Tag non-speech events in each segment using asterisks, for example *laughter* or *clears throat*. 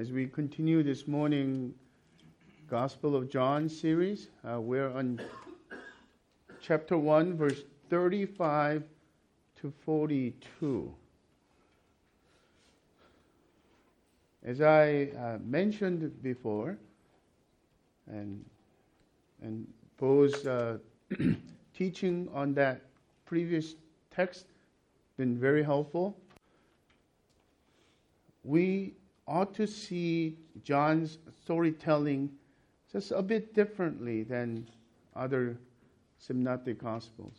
as we continue this morning Gospel of John series. Uh, we're on chapter 1, verse 35 to 42. As I uh, mentioned before, and and Bo's uh, *clears throat* teaching on that previous text been very helpful. We ought to see John's storytelling just a bit differently than other synoptic gospels.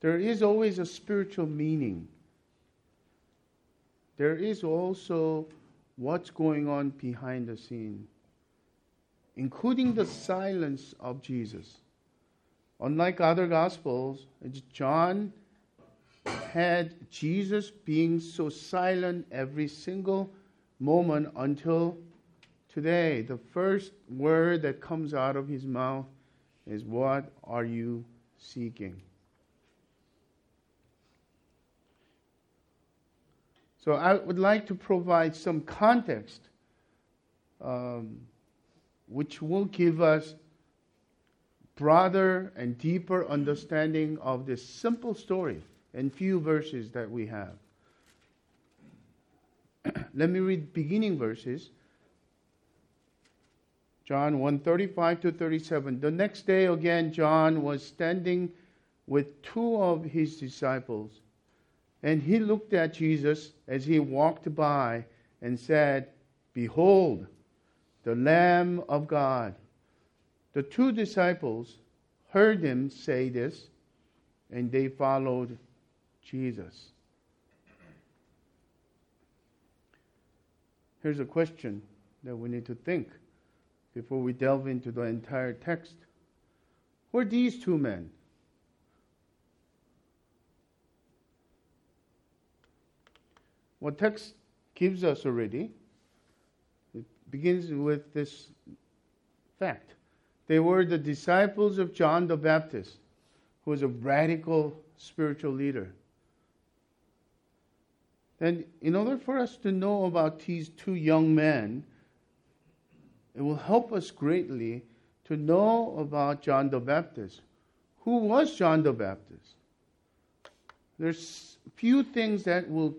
There is always a spiritual meaning. There is also what's going on behind the scene, including the silence of Jesus. Unlike other gospels, John had Jesus being so silent every single moment until today. The first word that comes out of his mouth is, What are you seeking? So I would like to provide some context um, which will give us broader and deeper understanding of this simple story and few verses that we have. *clears throat* Let me read beginning verses. John 1 35 to 37. The next day again, John was standing with two of his disciples. And he looked at Jesus as he walked by and said, Behold, the Lamb of God. The two disciples heard him say this, and they followed Jesus. Here's a question that we need to think before we delve into the entire text. Who are these two men? What text gives us already, it begins with this fact. They were the disciples of John the Baptist, who was a radical spiritual leader. And in order for us to know about these two young men, it will help us greatly to know about John the Baptist. Who was John the Baptist? There's few things that will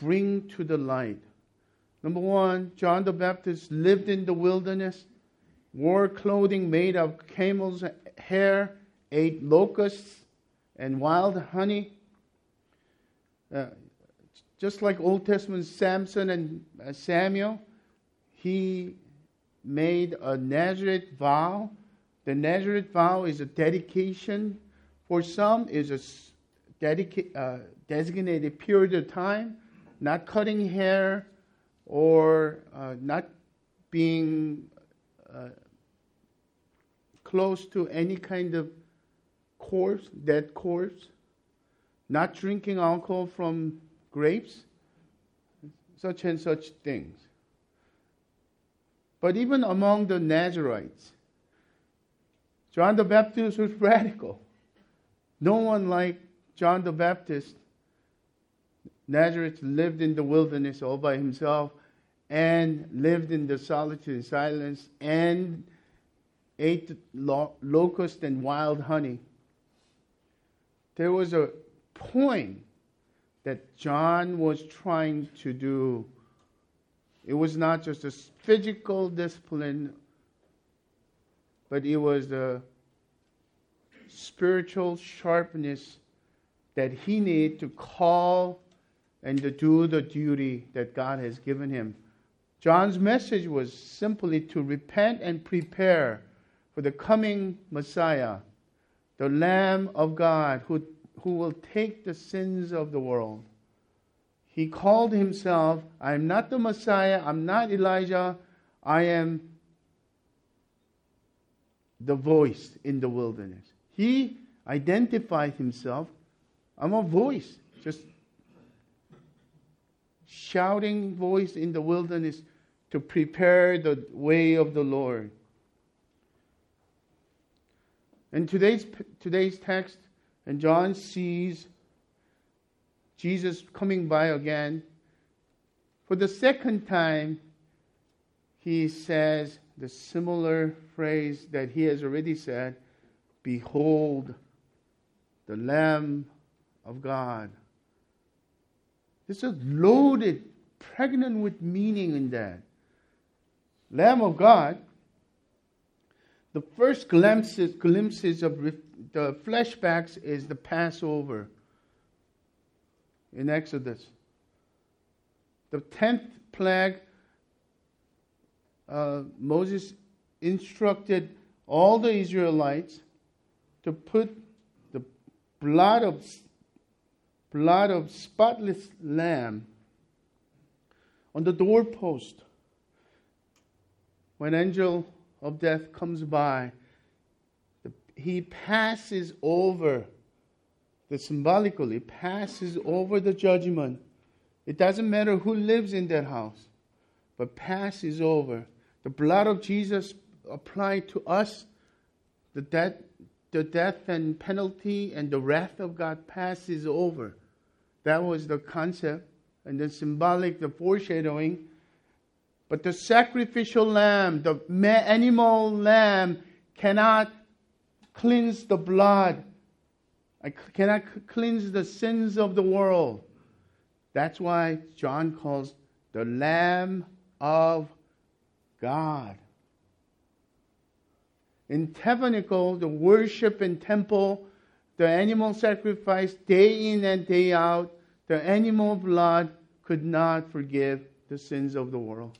bring to the light. Number one, John the Baptist lived in the wilderness, wore clothing made of camel's hair, ate locusts and wild honey. Uh, just like Old Testament Samson and uh, Samuel, he made a Nazarite vow. The Nazarite vow is a dedication. For some, is a dedica- uh, designated period of time, not cutting hair or uh, not being uh, close to any kind of corpse, dead corpse, not drinking alcohol from grapes, such and such things. But even among the Nazarites, John the Baptist was *laughs* radical. No one like John the Baptist. Nazareth lived in the wilderness all by himself and lived in the solitude and silence and ate lo- locust and wild honey. There was a point that John was trying to do. It was not just a physical discipline, but it was the spiritual sharpness that he needed to call and to do the duty that God has given him. John's message was simply to repent and prepare for the coming Messiah, the Lamb of God who who will take the sins of the world. He called himself, I am not the Messiah, I'm not Elijah, I am the voice in the wilderness. He identified himself, I'm a voice, just shouting voice in the wilderness to prepare the way of the Lord. In today's, today's text, and John sees Jesus coming by again. For the second time, he says the similar phrase that he has already said Behold, the Lamb of God. This is loaded, pregnant with meaning in that. Lamb of God, the first glimpses, glimpses of the flashbacks is the Passover in Exodus. The tenth plague, uh, Moses instructed all the Israelites to put the blood of blood of spotless lamb on the doorpost. When angel of death comes by, he passes over the symbolically passes over the judgment. It doesn't matter who lives in that house, but passes over. The blood of Jesus applied to us, the death, the death and penalty and the wrath of God passes over. That was the concept and the symbolic, the foreshadowing. But the sacrificial lamb, the animal lamb, cannot cleanse the blood. I cannot cleanse the sins of the world. That's why John calls the Lamb of God. In tabernacle, the worship in temple, the animal sacrifice day in and day out, the animal blood could not forgive the sins of the world,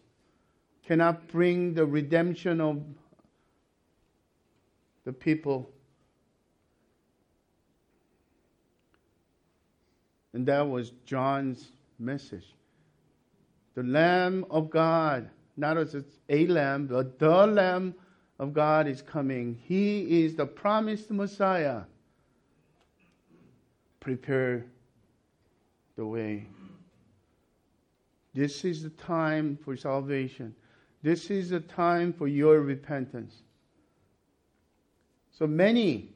cannot bring the redemption of the people. And that was John's message. The Lamb of God, not as a lamb, but the Lamb of God is coming. He is the promised Messiah. Prepare the way. This is the time for salvation. This is the time for your repentance. So many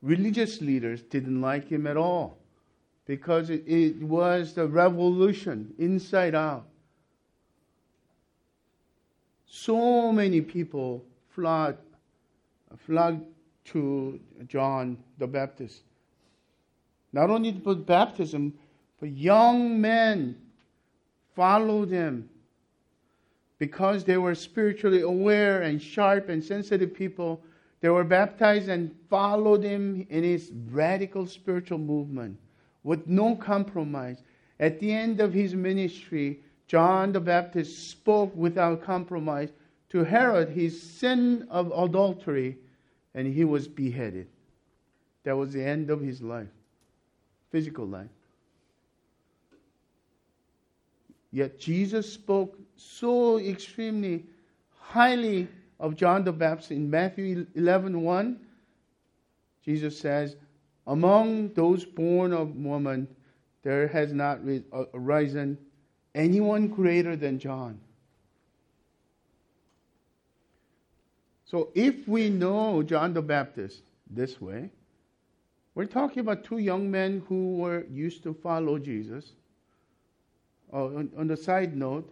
religious leaders didn't like him at all because it, was the revolution inside out. So many people flocked, flocked to John the Baptist. Not only for baptism, but young men followed him because they were spiritually aware and sharp and sensitive people. They were baptized and followed him in his radical spiritual movement with no compromise. At the end of his ministry, John the Baptist spoke without compromise to Herod his sin of adultery, and he was beheaded. That was the end of his life, physical life. Yet Jesus spoke so extremely highly of John the Baptist in Matthew 11 1. Jesus says, Among those born of woman, there has not uh, arisen anyone greater than John. So if we know John the Baptist this way, we're talking about two young men who were used to follow Jesus. Oh, on, on the side note,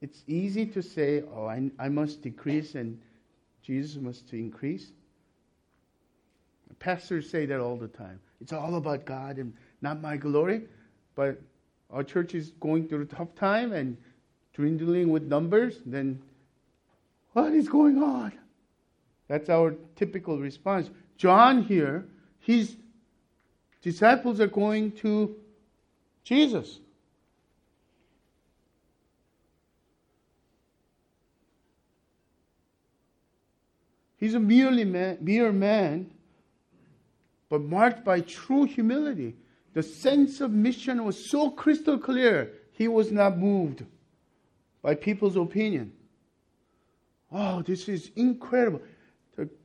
it's easy to say, oh, I, I must decrease and Jesus must increase. Pastors say that all the time. It's all about God and not my glory. But our church is going through a tough time and dwindling with numbers, then what is going on? That's our typical response. John here, his disciples are going to Jesus. He's a merely man, mere man, but marked by true humility. The sense of mission was so crystal clear, he was not moved by people's opinion. Oh, this is incredible.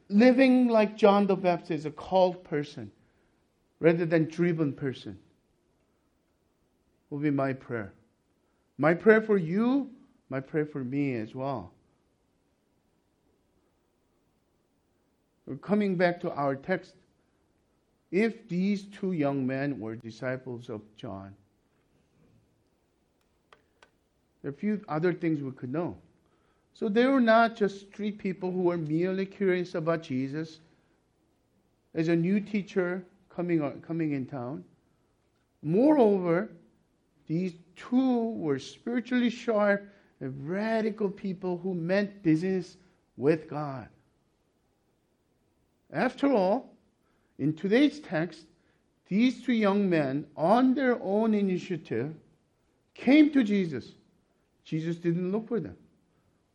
living like John the Baptist is a called person rather than driven person will be my prayer. My prayer for you, my prayer for me as well. Coming back to our text. If these two young men were disciples of John, There are a few other things we could know. So they were not just three people who were merely curious about Jesus as a new teacher coming, coming in town. Moreover, these two were spiritually sharp and radical people who meant business with God. After all, in today's text, these two young men, on their own initiative, came to Jesus. Jesus didn't look for them.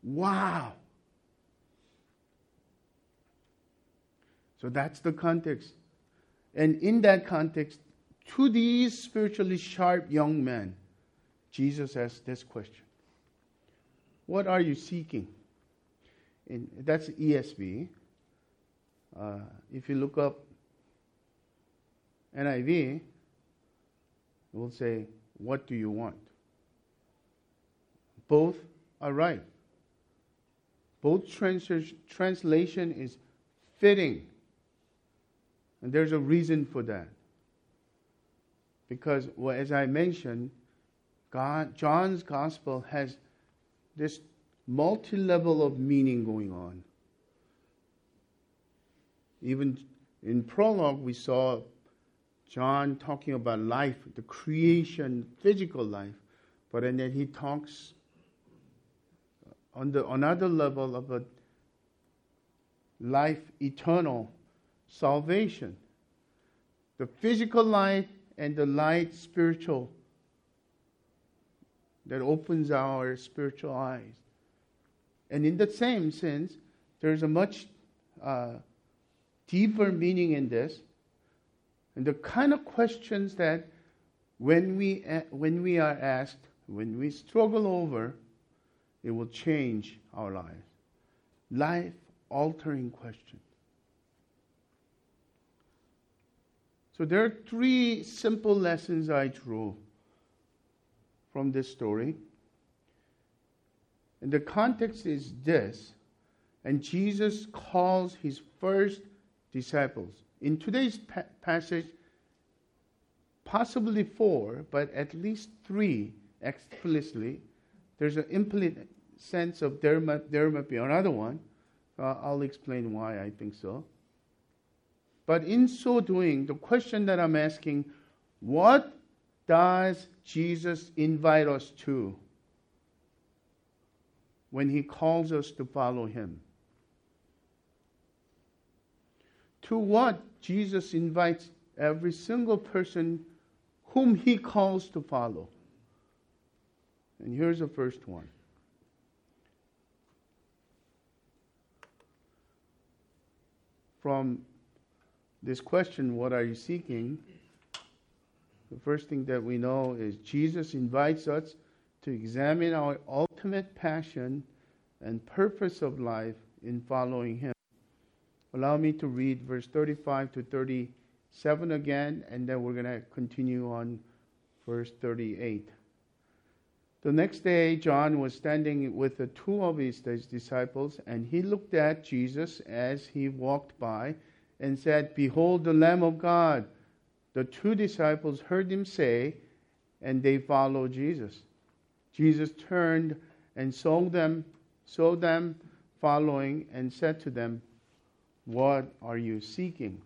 Wow. So that's the context. And in that context, to these spiritually sharp young men, Jesus asked this question What are you seeking? And that's ESV. Uh, if you look up NIV, it will say, What do you want? Both are right. Both trans- translation is fitting. And there's a reason for that. Because, well, as I mentioned, God, John's gospel has this multi level of meaning going on. Even in prologue, we saw John talking about life, the creation, physical life, but and then he talks on the another level of a life eternal salvation. The physical light and the light spiritual that opens our spiritual eyes. And in the same sense, there's a much uh, deeper meaning in this. And the kind of questions that when we, uh, when we are asked, when we struggle over, it will change our lives. Life altering questions. So there are three simple lessons I drew from this story. And the context is this. And Jesus calls his first disciples. In today's pa- passage, possibly four, but at least three explicitly. There's an implicit sense of there might, there might be another one. Uh, I'll explain why I think so. But in so doing, the question that I'm asking, what does Jesus invite us to when he calls us to follow him? To what Jesus invites every single person whom he calls to follow. And here's the first one. From this question, what are you seeking? The first thing that we know is Jesus invites us to examine our ultimate passion and purpose of life in following Him. Allow me to read verse 35 to 37 again, and then we're going to continue on verse 38. The next day, John was standing with the two of his disciples, and he looked at Jesus as he walked by and said, Behold the Lamb of God. The two disciples heard him say, and they followed Jesus. Jesus turned and saw them, saw them following, and said to them, What are you seeking?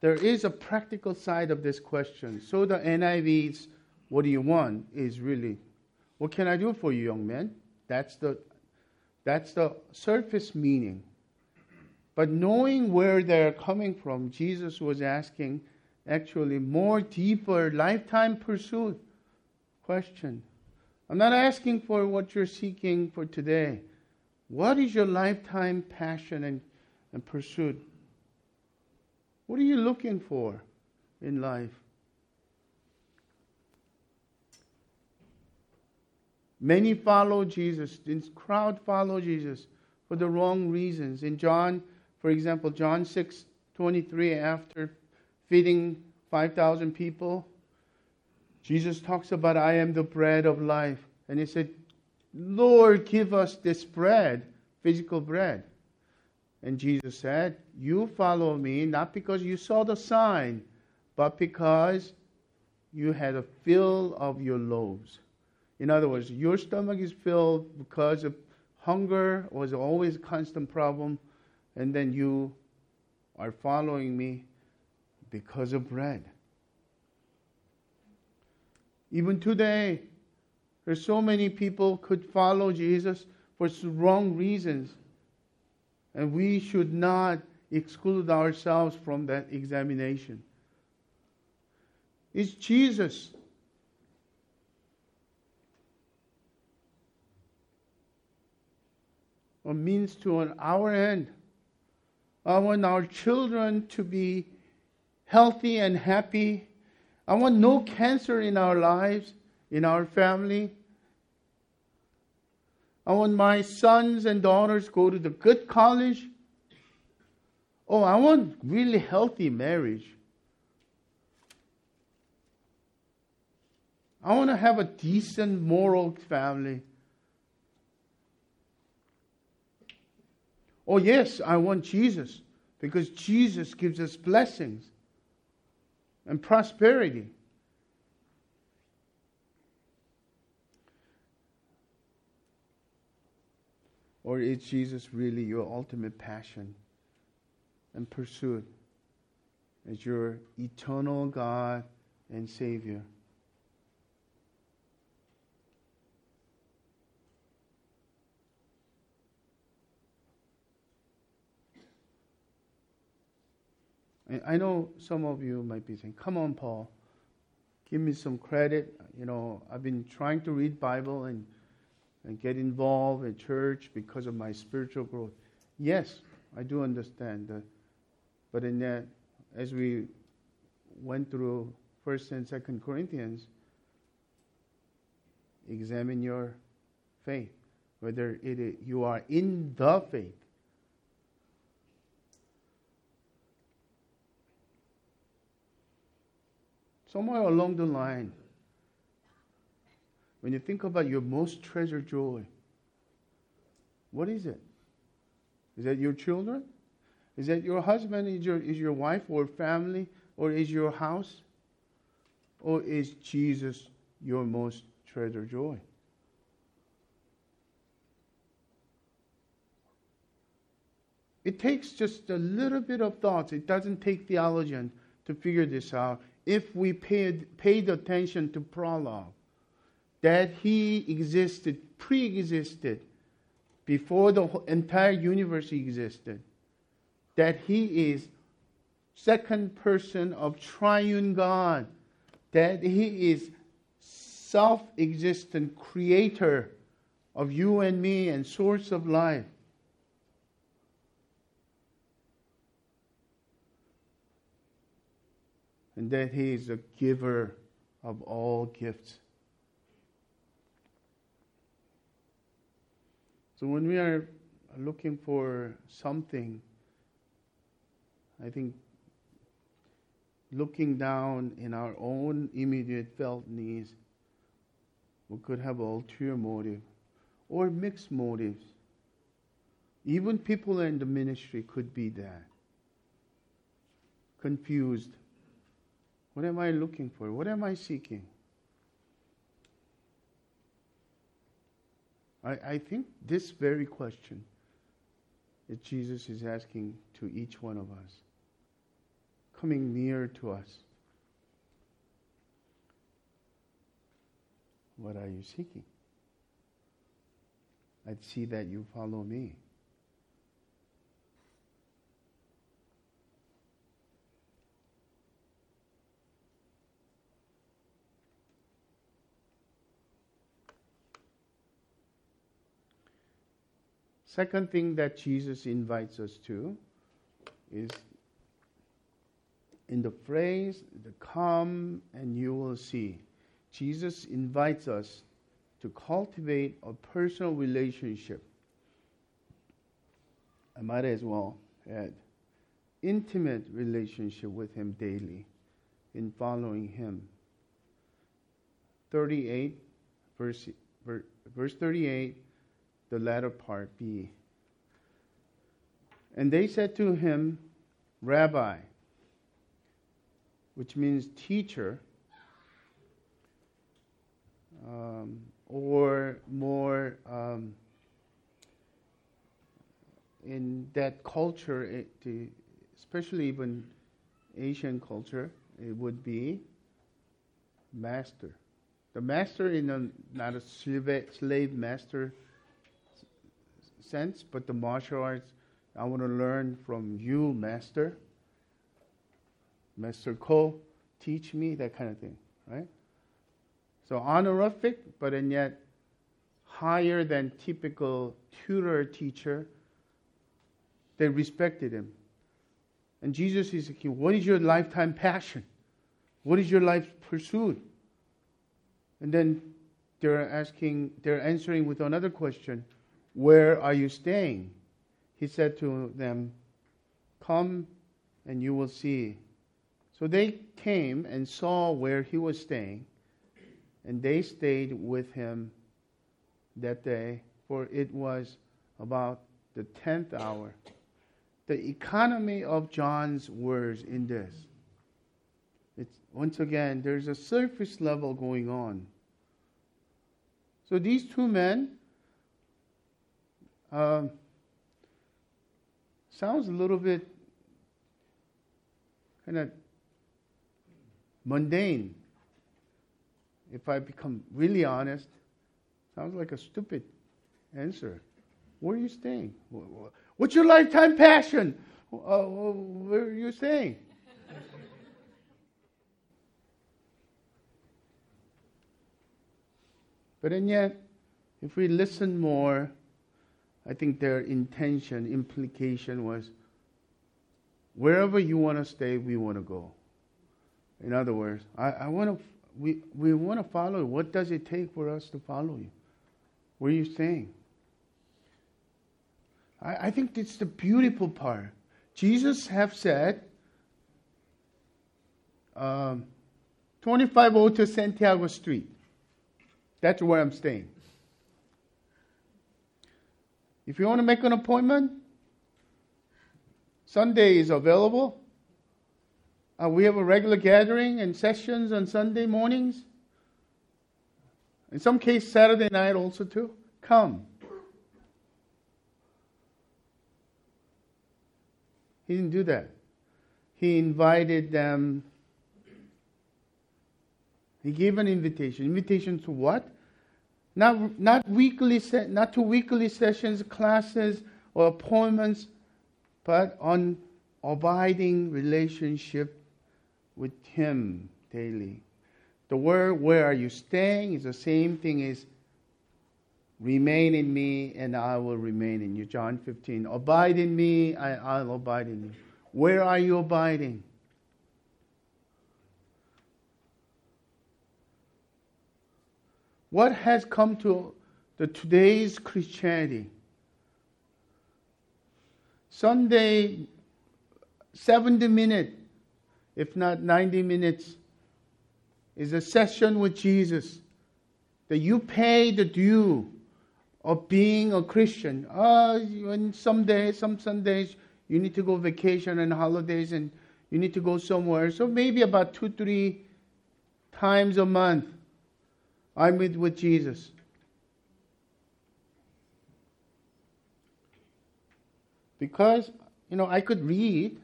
There is a practical side of this question. So the NIV's what do you want is really, what can I do for you, young man? That's the that's the surface meaning. But knowing where they're coming from, Jesus was asking actually more deeper lifetime pursuit question. I'm not asking for what you're seeking for today. What is your lifetime passion and, and pursuit? What are you looking for in life? Many follow Jesus. This crowd follow Jesus for the wrong reasons. In John for example, John 6 23, after feeding 5,000 people, Jesus talks about, I am the bread of life. And he said, Lord, give us this bread, physical bread. And Jesus said, You follow me not because you saw the sign, but because you had a fill of your loaves. In other words, your stomach is filled because of hunger was always a constant problem, and then you are following me because of bread. Even today, there's so many people could follow Jesus for wrong reasons. And we should not exclude ourselves from that examination. It's Jesus. A means to an our end. I want our children to be healthy and happy. I want no cancer in our lives, in our family. Oh, I want my sons and daughters go to the good college. Oh, I want really healthy marriage. I want to have a decent moral family. Oh, yes, I want Jesus because Jesus gives us blessings and prosperity. Or is Jesus really your ultimate passion and pursuit as your eternal God and Savior? I know some of you might be saying, "Come on, Paul, give me some credit." You know, I've been trying to read Bible and and get involved in church because of my spiritual growth. Yes, I do understand that. But in that, as we went through First and Second Corinthians, examine your faith, whether it is, you are in the faith. Somewhere along the line, when you think about your most treasured joy, what is it? Is that your children? Is that your husband? Is your, is your wife or family? Or is your house? Or is Jesus your most treasured joy? It takes just a little bit of thoughts. It doesn't take theologian to figure this out if we paid, paid attention to prologue that he existed, pre existed, before the entire universe existed, that he is second person of triune God, that he is self existent creator of you and me and source of life. And that he is a giver of all gifts. So when we are looking for something, I think looking down in our own immediate felt needs, we could have ulterior motive or mixed motives. Even people in the ministry could be that. Confused. What am I looking for? What am I seeking? I, I think this very question that Jesus is asking to each one of us, coming near to us. What are you seeking? I see that you follow me. Second thing that Jesus invites us to is in the phrase, the come and you will see. Jesus invites us to cultivate a personal relationship. I might as well add intimate relationship with him daily in following him. 38 verse verse 38 the latter part be. And they said to him, Rabbi, which means teacher, um, or more um, in that culture, eh, it, especially even Asian culture, it would be master. The master in a, not a slave, slave master sense, but the martial arts. I want to learn from you, master. Master Ko, teach me that kind of thing, right? So honorific, but and yet higher than typical tutor teacher. They respected him. And Jesus is asking, What is your lifetime passion? What is your life's pursuit? And then they're asking, they're answering with another question Where are you staying? He said to them, Come and you will see. So they came and saw where he was staying, and they stayed with him that day, for it was about the tenth hour. The economy of John's words in this. It's, once again, there's a surface level going on. So these two men um, sounds a little bit kind of mundane. If I become really honest, sounds like a stupid answer. Where are you staying? What's your lifetime passion? Uh, where are you staying? *laughs* But and yet, if we listen more, I think their intention, implication was wherever you want to stay, we want to go. In other words, I, I want to, we, we want to follow you. What does it take for us to follow you? Where are you staying? I, I think it's the beautiful part. Jesus have said, um, 2502 Santiago Street. That's where I'm staying. If you want to make an appointment, Sunday is available. Uh, we have a regular gathering and sessions on Sunday mornings. In some case, Saturday night also too. Come. He didn't do that. He invited them he gave an invitation. Invitation to what? Not, not, weekly se- not to weekly sessions, classes, or appointments, but on abiding relationship with Him daily. The word, where are you staying, is the same thing as remain in me and I will remain in you. John 15. Abide in me, I, I'll abide in you. Where are you abiding? What has come to the today's Christianity? Sunday, 70 minutes, if not 90 minutes, is a session with Jesus. That you pay the due of being a Christian. Uh, when some days, some Sundays, you need to go vacation and holidays and you need to go somewhere. So maybe about two, three times a month I meet with Jesus. Because, you know, I could read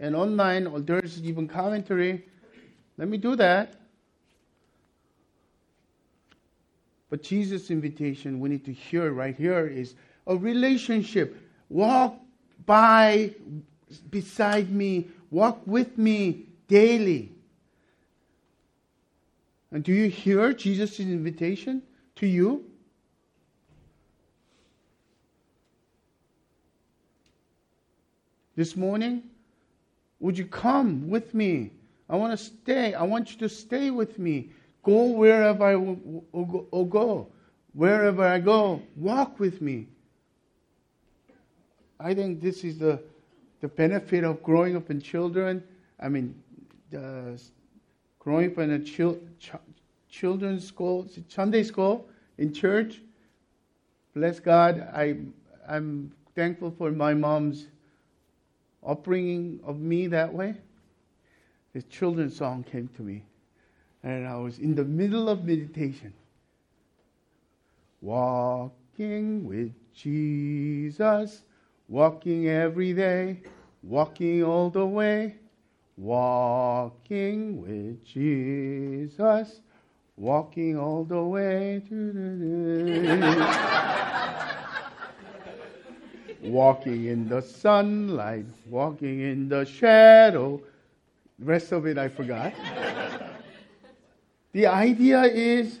and online, or there's even commentary. Let me do that. But Jesus' invitation, we need to hear right here, is a relationship. Walk by, beside me, walk with me daily. And do you hear Jesus' invitation to you? This morning, would you come with me? I want to stay. I want you to stay with me. Go wherever I will go. Wherever I go, walk with me. I think this is the, the benefit of growing up in children. I mean, the growing up in a chil- ch- children's school, Sunday school, in church. Bless God, I, I'm thankful for my mom's upbringing of me that way. This children's song came to me, and I was in the middle of meditation. Walking with Jesus, walking every day, walking all the way, walking with Jesus, walking all the way to the *laughs* walking in the sunlight, walking in the shadow. Rest of it I forgot. the idea is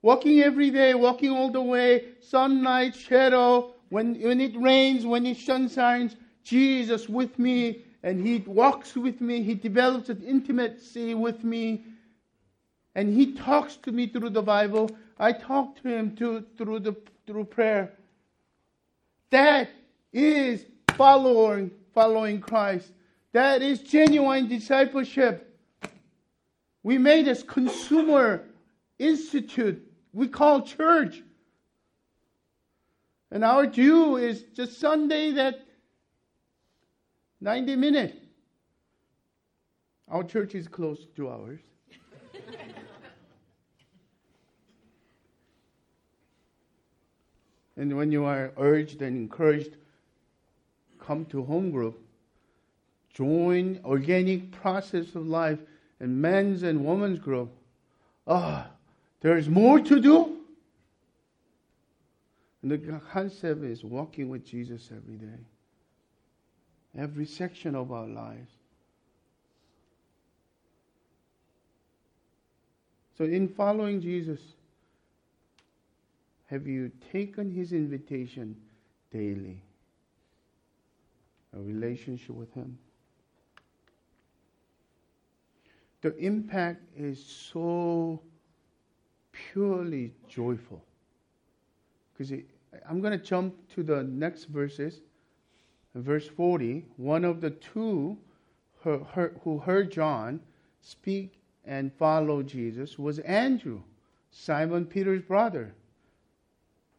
walking every day, walking all the way, sunlight, shadow, when, when it rains, when it shines, Jesus with me, and He walks with me, He develops an intimacy with me, and He talks to me through the Bible. I talk to Him to, through, the, through prayer. That is following, following Christ. That is genuine discipleship. We made this consumer institute we call church. And our due is just Sunday that 90 minutes. Our church is close to ours. *laughs* and when you are urged and encouraged, come to home group, join organic process of life and men's and women's group. Ah, oh, there is more to do. And the concept is walking with Jesus every day, every section of our lives. So, in following Jesus, have you taken his invitation daily? A relationship with him? The impact is so purely joyful. Because I'm going to jump to the next verses. Verse 40, one of the two who heard John speak and follow Jesus was Andrew, Simon Peter's brother.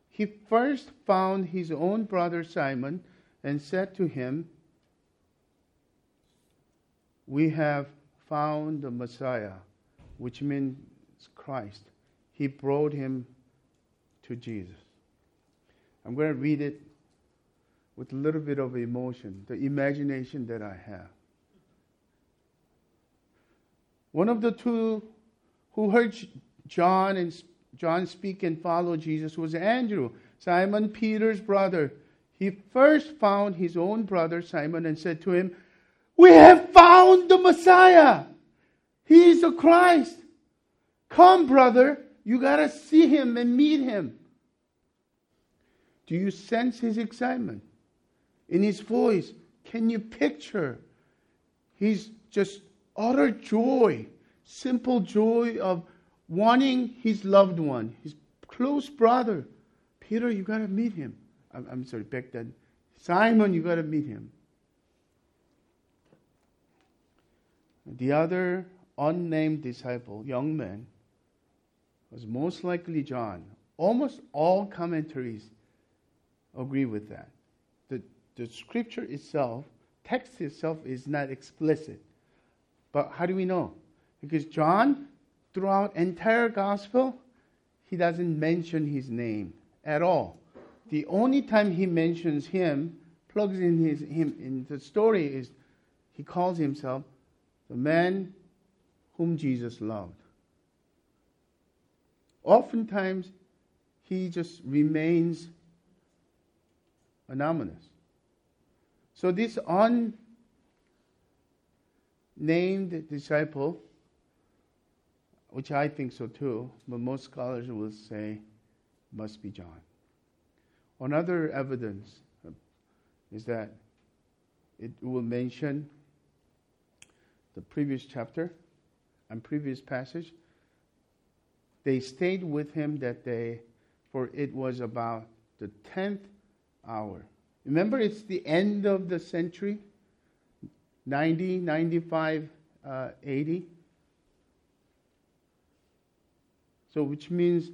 He first found his own brother Simon and said to him, We have found the Messiah, which means Christ he brought him to Jesus. I'm going to read it with a little bit of emotion, the imagination that I have. One of the two who heard John and John speak and follow Jesus was Andrew, Simon Peter's brother. He first found his own brother Simon and said to him, We have found the Messiah. He is the Christ. Come, brother, you got to see him and meet him. Do you sense his excitement? In his voice, can you picture He's just utter joy, simple joy of wanting his loved one, his close brother? Peter, you got to meet him. I'm, I'm sorry, back then. Simon, you got to meet him. The other unnamed disciple, young man, was most likely John. Almost all commentaries agree with that. The, scripture itself, text itself, is not explicit. But how do we know? Because John, throughout entire gospel, he doesn't mention his name at all. The only time he mentions him, plugs in his him in the story is he calls himself the man whom Jesus loved oftentimes he just remains anonymous. So this unnamed disciple, which I think so too, but most scholars will say must be John. Another evidence uh, is that it will mention the previous chapter and previous passage they stayed with him that day, for it was about the 10th hour. Remember, it's the end of the century 90, 95, uh, 80. So, which means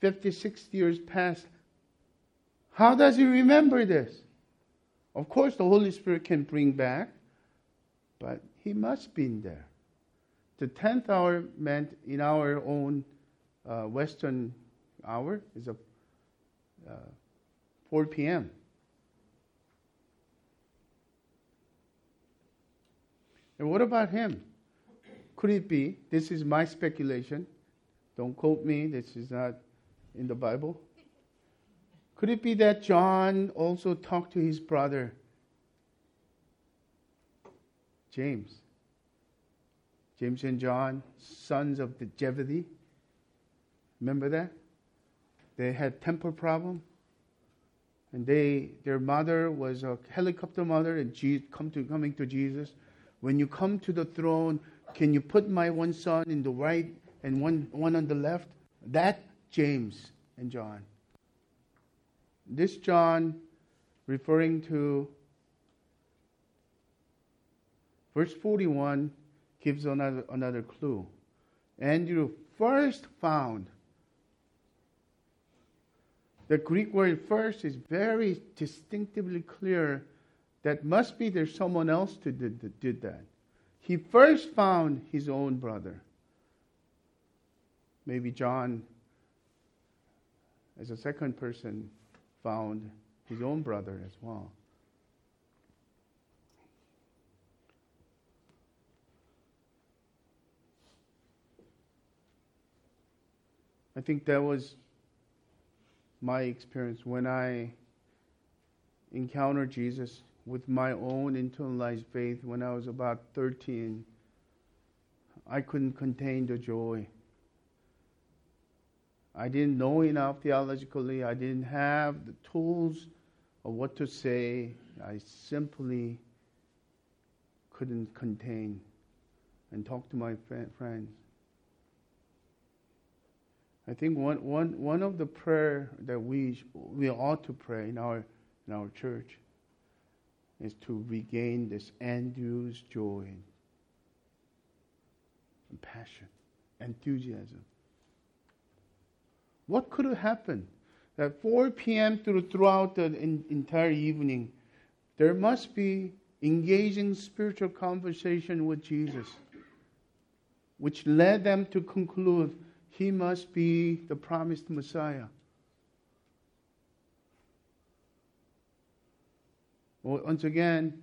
56 years past. How does he remember this? Of course, the Holy Spirit can bring back, but he must been there. The 10th hour meant in our own uh, Western hour is a uh, 4 p.m. And what about him? Could it be? This is my speculation. Don't quote me, this is not in the Bible. Could it be that John also talked to his brother, James? James and John, sons of the Zebedee. Remember that? They had temper problem. And they, their mother was a helicopter mother, and come to, coming to Jesus. When you come to the throne, can you put my one son in the right and one, one on the left? That James and John. This John, referring to verse 41, gives another, another clue. Andrew first found the Greek word first is very distinctively clear that must be there's someone else who did, did that. He first found his own brother. Maybe John, as a second person, found his own brother as well. I think that was my experience when I encountered Jesus with my own internalized faith when I was about 13. I couldn't contain the joy. I didn't know enough theologically. I didn't have the tools of what to say. I simply couldn't contain and talk to my friends. I think one, one, one of the prayer that we, we ought to pray in our, in our church is to regain this Andrew's joy and passion, enthusiasm. What could have happened? At 4 p.m. through, throughout the in, entire evening, there must be engaging spiritual conversation with Jesus, which led them to conclude he must be the promised Messiah. Well, once again,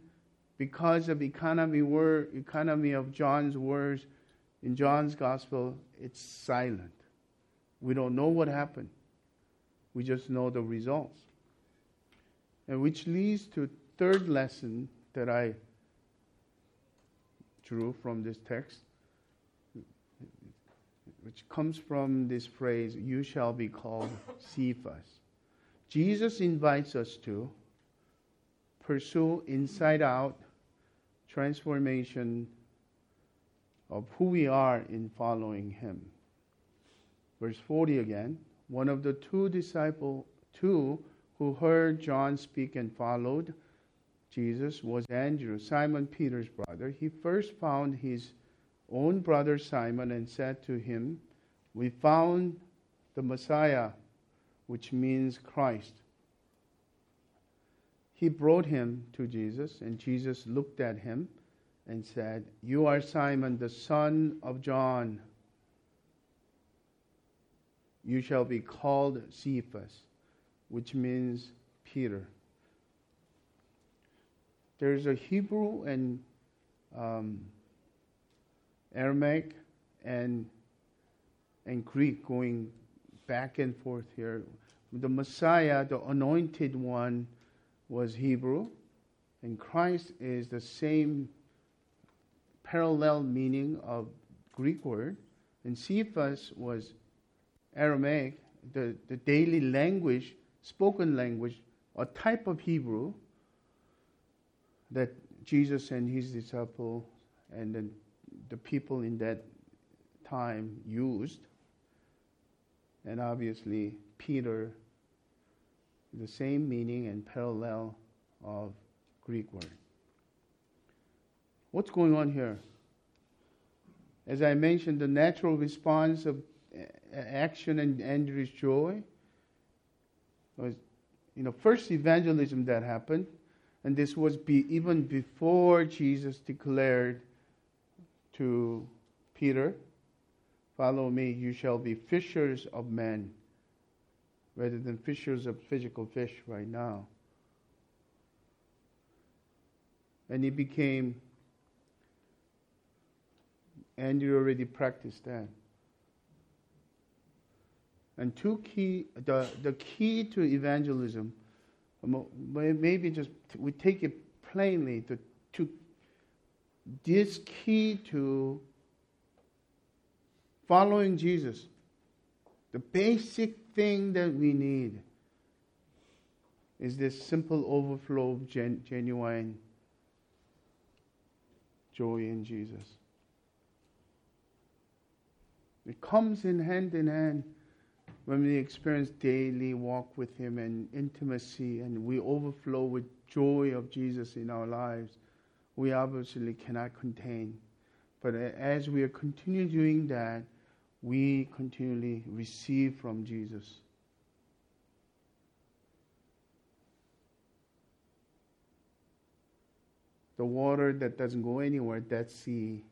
because of economy word, economy of John's words in John's gospel, it's silent. We don't know what happened. We just know the results. And which leads to third lesson that I drew from this text which comes from this phrase, you shall be called Cephas. Jesus invites us to pursue inside out transformation of who we are in following him. Verse 40 again, one of the two disciples, two who heard John speak and followed Jesus was Andrew, Simon Peter's brother. He first found his own brother Simon and said to him, We found the Messiah, which means Christ. He brought him to Jesus, and Jesus looked at him and said, You are Simon, the son of John. You shall be called Cephas, which means Peter. There's a Hebrew and um, Aramaic and and Greek going back and forth here. The Messiah, the anointed one, was Hebrew, and Christ is the same parallel meaning of Greek word, and Cephas was Aramaic, the, the daily language, spoken language, a type of Hebrew that Jesus and his disciple and then the people in that time used. And obviously, Peter, the same meaning and parallel of Greek word. What's going on here? As I mentioned, the natural response of uh, uh, action and Andrew's joy was, you know, first evangelism that happened, and this was be, even before Jesus declared to Peter, Follow me, you shall be fishers of men, rather than fishers of physical fish right now. And he became Andrew already practiced that. And two key, the, the key to evangelism, um, maybe just we take it plainly, the, to this key to following Jesus, the basic thing that we need is this simple overflow of gen- genuine joy in Jesus. It comes in hand in hand when we experience daily walk with Him and intimacy, and we overflow with joy of Jesus in our lives. We obviously cannot contain. But as we are continuing doing that, we continually receive from Jesus. The water that doesn't go anywhere, that sea.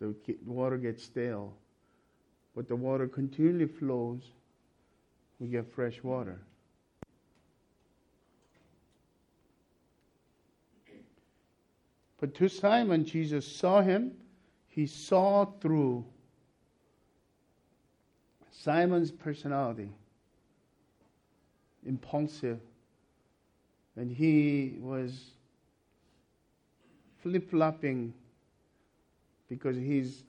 The water gets stale. But the water continually flows. We get fresh water. But to Simon, Jesus saw him he saw through Simon's personality, impulsive, and he was flip flopping because he's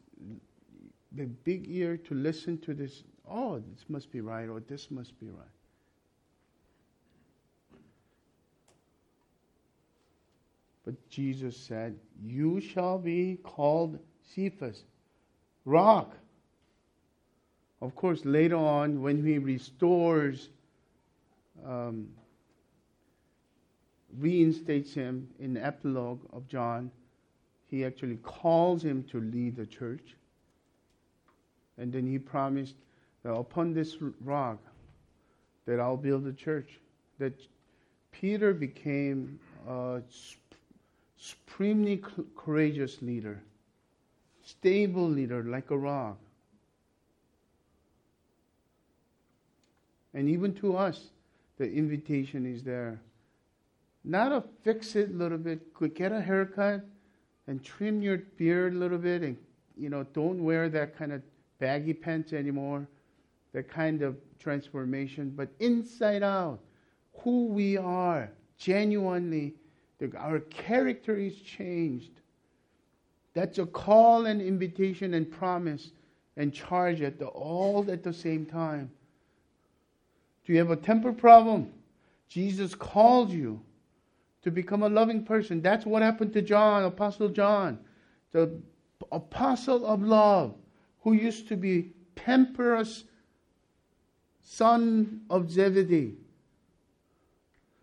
the big ear to listen to this. Oh, this must be right, or this must be right. But Jesus said, You shall be called Cephas, rock. Of course, later on, when he restores, um, reinstates him in the epilogue of John, he actually calls him to lead the church. And then he promised that upon this rock that I'll build a church. That Peter became a supremely courageous leader stable leader like a rock. And even to us, the invitation is there. Not a fix it a little bit, get a haircut and trim your beard a little bit and you know, don't wear that kind of baggy pants anymore, that kind of transformation, but inside out, who we are, genuinely, our character is changed. That's a call and invitation and promise and charge at the, all at the same time. Do you have a temper problem? Jesus called you to become a loving person. That's what happened to John, Apostle John, the apostle of love, who used to be temperous son of Zebedee.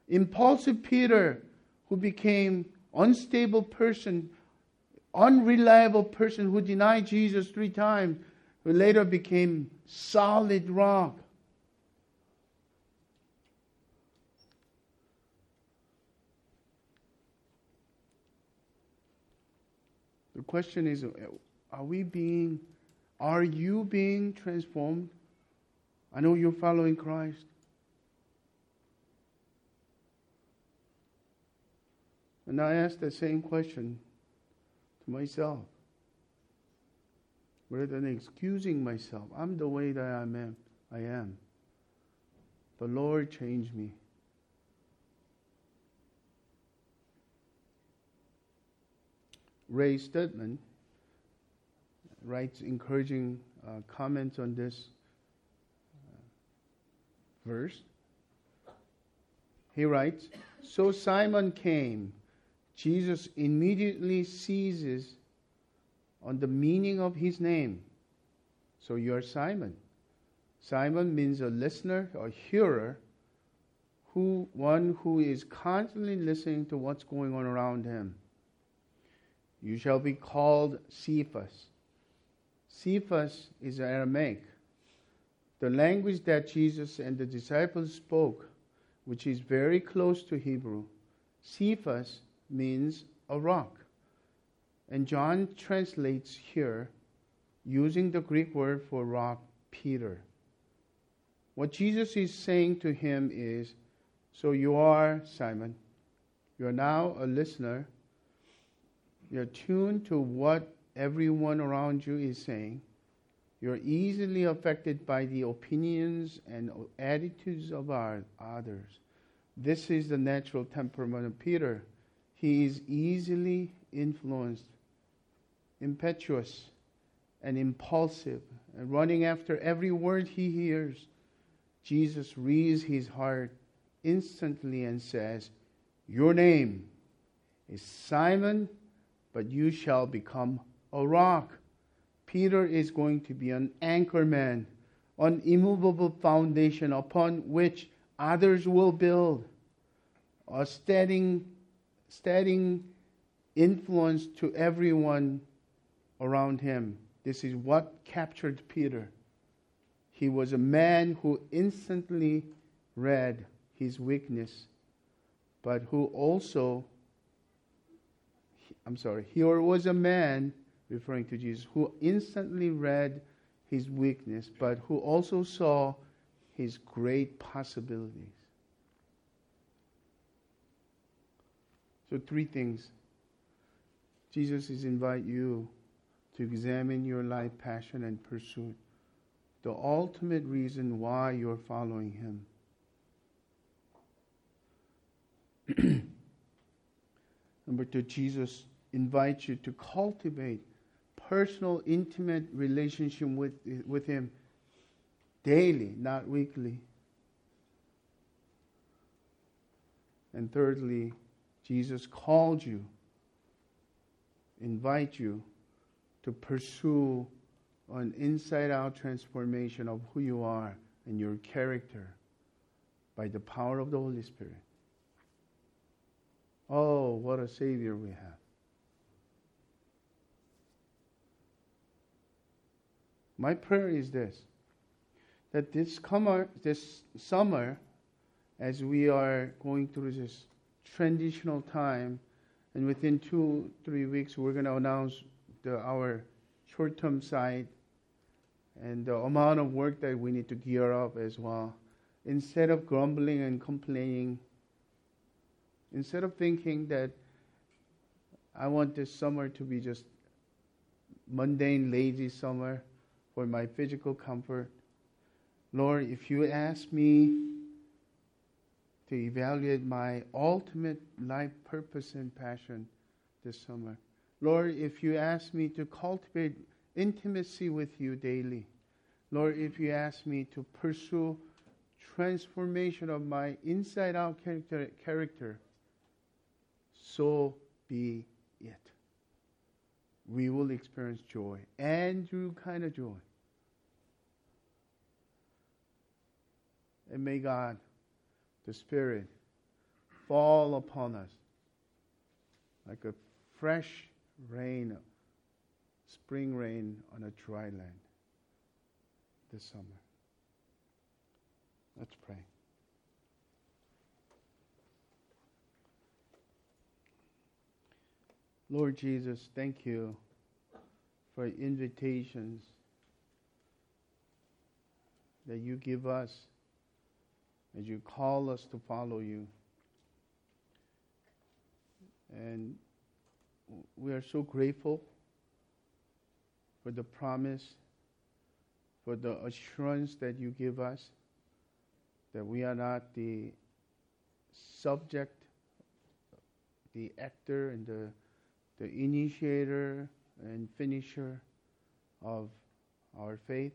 Impulsive Peter, who became unstable person unreliable person who denied Jesus three times, who later became solid rock. The question is are we being, are you being transformed? I know you're following Christ. And I ask the same question myself rather than excusing myself. I'm the way that I am. I am. The Lord changed me. Ray Stedman writes encouraging uh, comments on this uh, verse. He writes, So Simon came Jesus immediately seizes on the meaning of his name. So you're Simon. Simon means a listener, a hearer, who one who is constantly listening to what's going on around him. You shall be called Cephas. Cephas is Aramaic, the language that Jesus and the disciples spoke, which is very close to Hebrew. Cephas means a rock. And John translates here using the Greek word for rock, Peter. What Jesus is saying to him is So you are Simon. You are now a listener. You're tuned to what everyone around you is saying. You're easily affected by the opinions and attitudes of others. This is the natural temperament of Peter. He is easily influenced, impetuous, and impulsive, and running after every word he hears. Jesus reads his heart instantly and says, Your name is Simon, but you shall become a rock. Peter is going to be an anchor man, an immovable foundation upon which others will build, a steadying, steadying influence to everyone around him. This is what captured Peter. He was a man who instantly read his weakness, but who also, I'm sorry, he was a man, referring to Jesus, who instantly read his weakness, but who also saw his great possibilities. So, three things. Jesus is invite you to examine your life passion and pursuit, the ultimate reason why you're following him. *clears throat* Number two, Jesus invites you to cultivate personal, intimate relationship with, with Him daily, not weekly. And thirdly, Jesus called you, invite you to pursue an inside out transformation of who you are and your character by the power of the Holy Spirit. Oh, what a Savior we have. My prayer is this that this summer, this summer, as we are going through this transitional time, and within two, three weeks, we're going to announce the, our short term site and the amount of work that we need to gear up as well. Instead of grumbling and complaining, Instead of thinking that I want this summer to be just mundane, lazy summer for my physical comfort, Lord, if you ask me to evaluate my ultimate life purpose and passion this summer, Lord, if you ask me to cultivate intimacy with you daily, Lord, if you ask me to pursue transformation of my inside out character, character so be it. We will experience joy, Andrew kind of joy. And may God, the Spirit, fall upon us like a fresh rain, spring rain on a dry land this summer. Let's pray. Lord Jesus, thank you for invitations that you give us as you call us to follow you. And we are so grateful for the promise, for the assurance that you give us that we are not the subject, the actor, and the the initiator and finisher of our faith,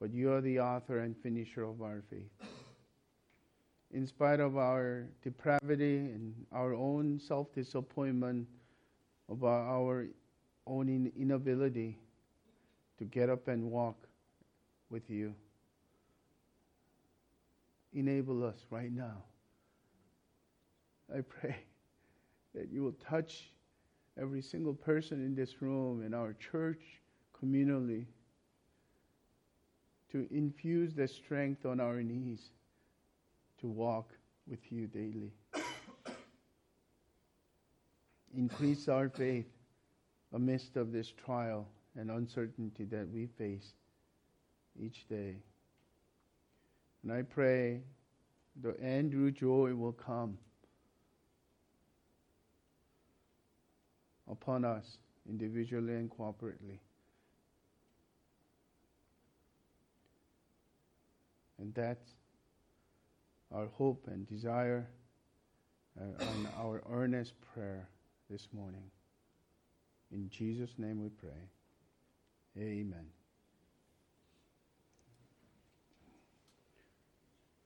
but you are the author and finisher of our faith. In spite of our depravity and our own self disappointment, about our own inability to get up and walk with you, enable us right now. I pray that you will touch every single person in this room, in our church communally, to infuse the strength on our knees to walk with you daily. Increase our faith amidst of this trial and uncertainty that we face each day. And I pray the Andrew joy will come upon us individually and corporately. And that's our hope and desire uh, and our earnest prayer this morning. In Jesus' name we pray. Amen.